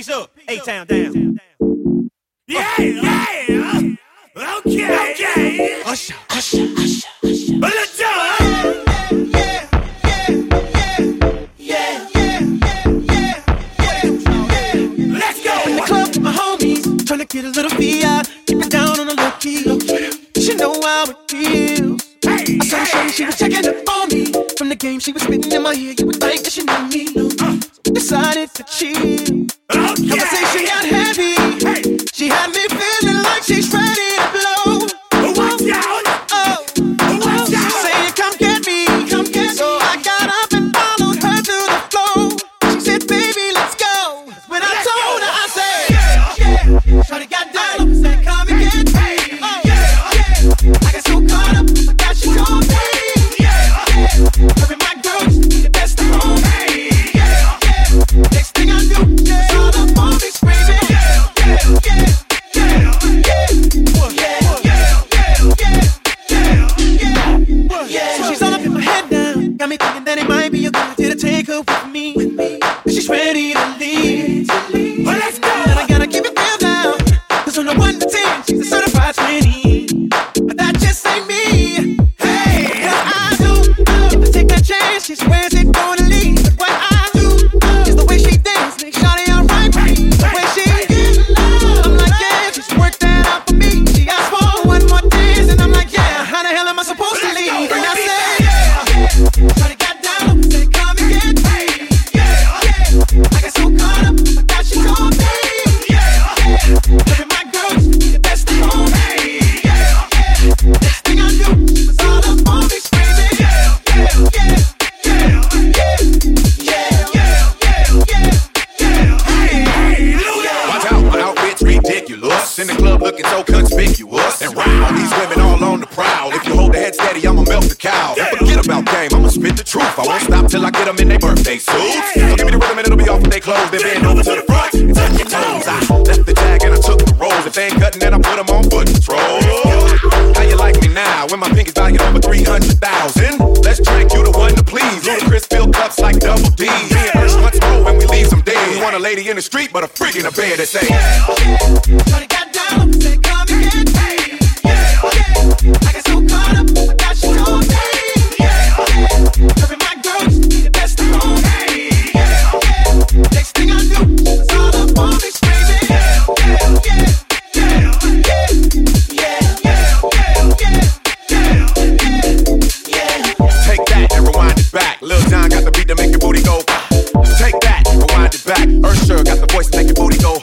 Peace up. A-Town down. Yeah, yeah. Okay, okay. Usher, usher, usher, usher. Let's do it. Let's go. In the club with my homies, tryna get a little fee. Keep it down on the low key. She know how it feels. Hey, I saw her she was checking up on me. From the game she was spitting in my ear, you would think that she knew me. So decided to chill. That chance, so conspicuous. And wow, these women all on the prowl. If you hold the head steady, I'ma melt the cow. And forget about game, I'ma spit the truth. I won't stop till I get them in their birthday suits. So give me the rhythm and it'll be off with their clothes. Then bend over to the front and touch your toes. I left the jag and I took the rolls. If they ain't cutting, then I put them on foot patrol. How you like me now when my pink is valued over 300,000? Let's drink, you the one to please. Ludacris fill cups like double D. Me and Ush once more when we leave some dead. We want a lady in the street, but a freak in the bed that say, Take that, rewind it back. Usher got the voice to make your booty go.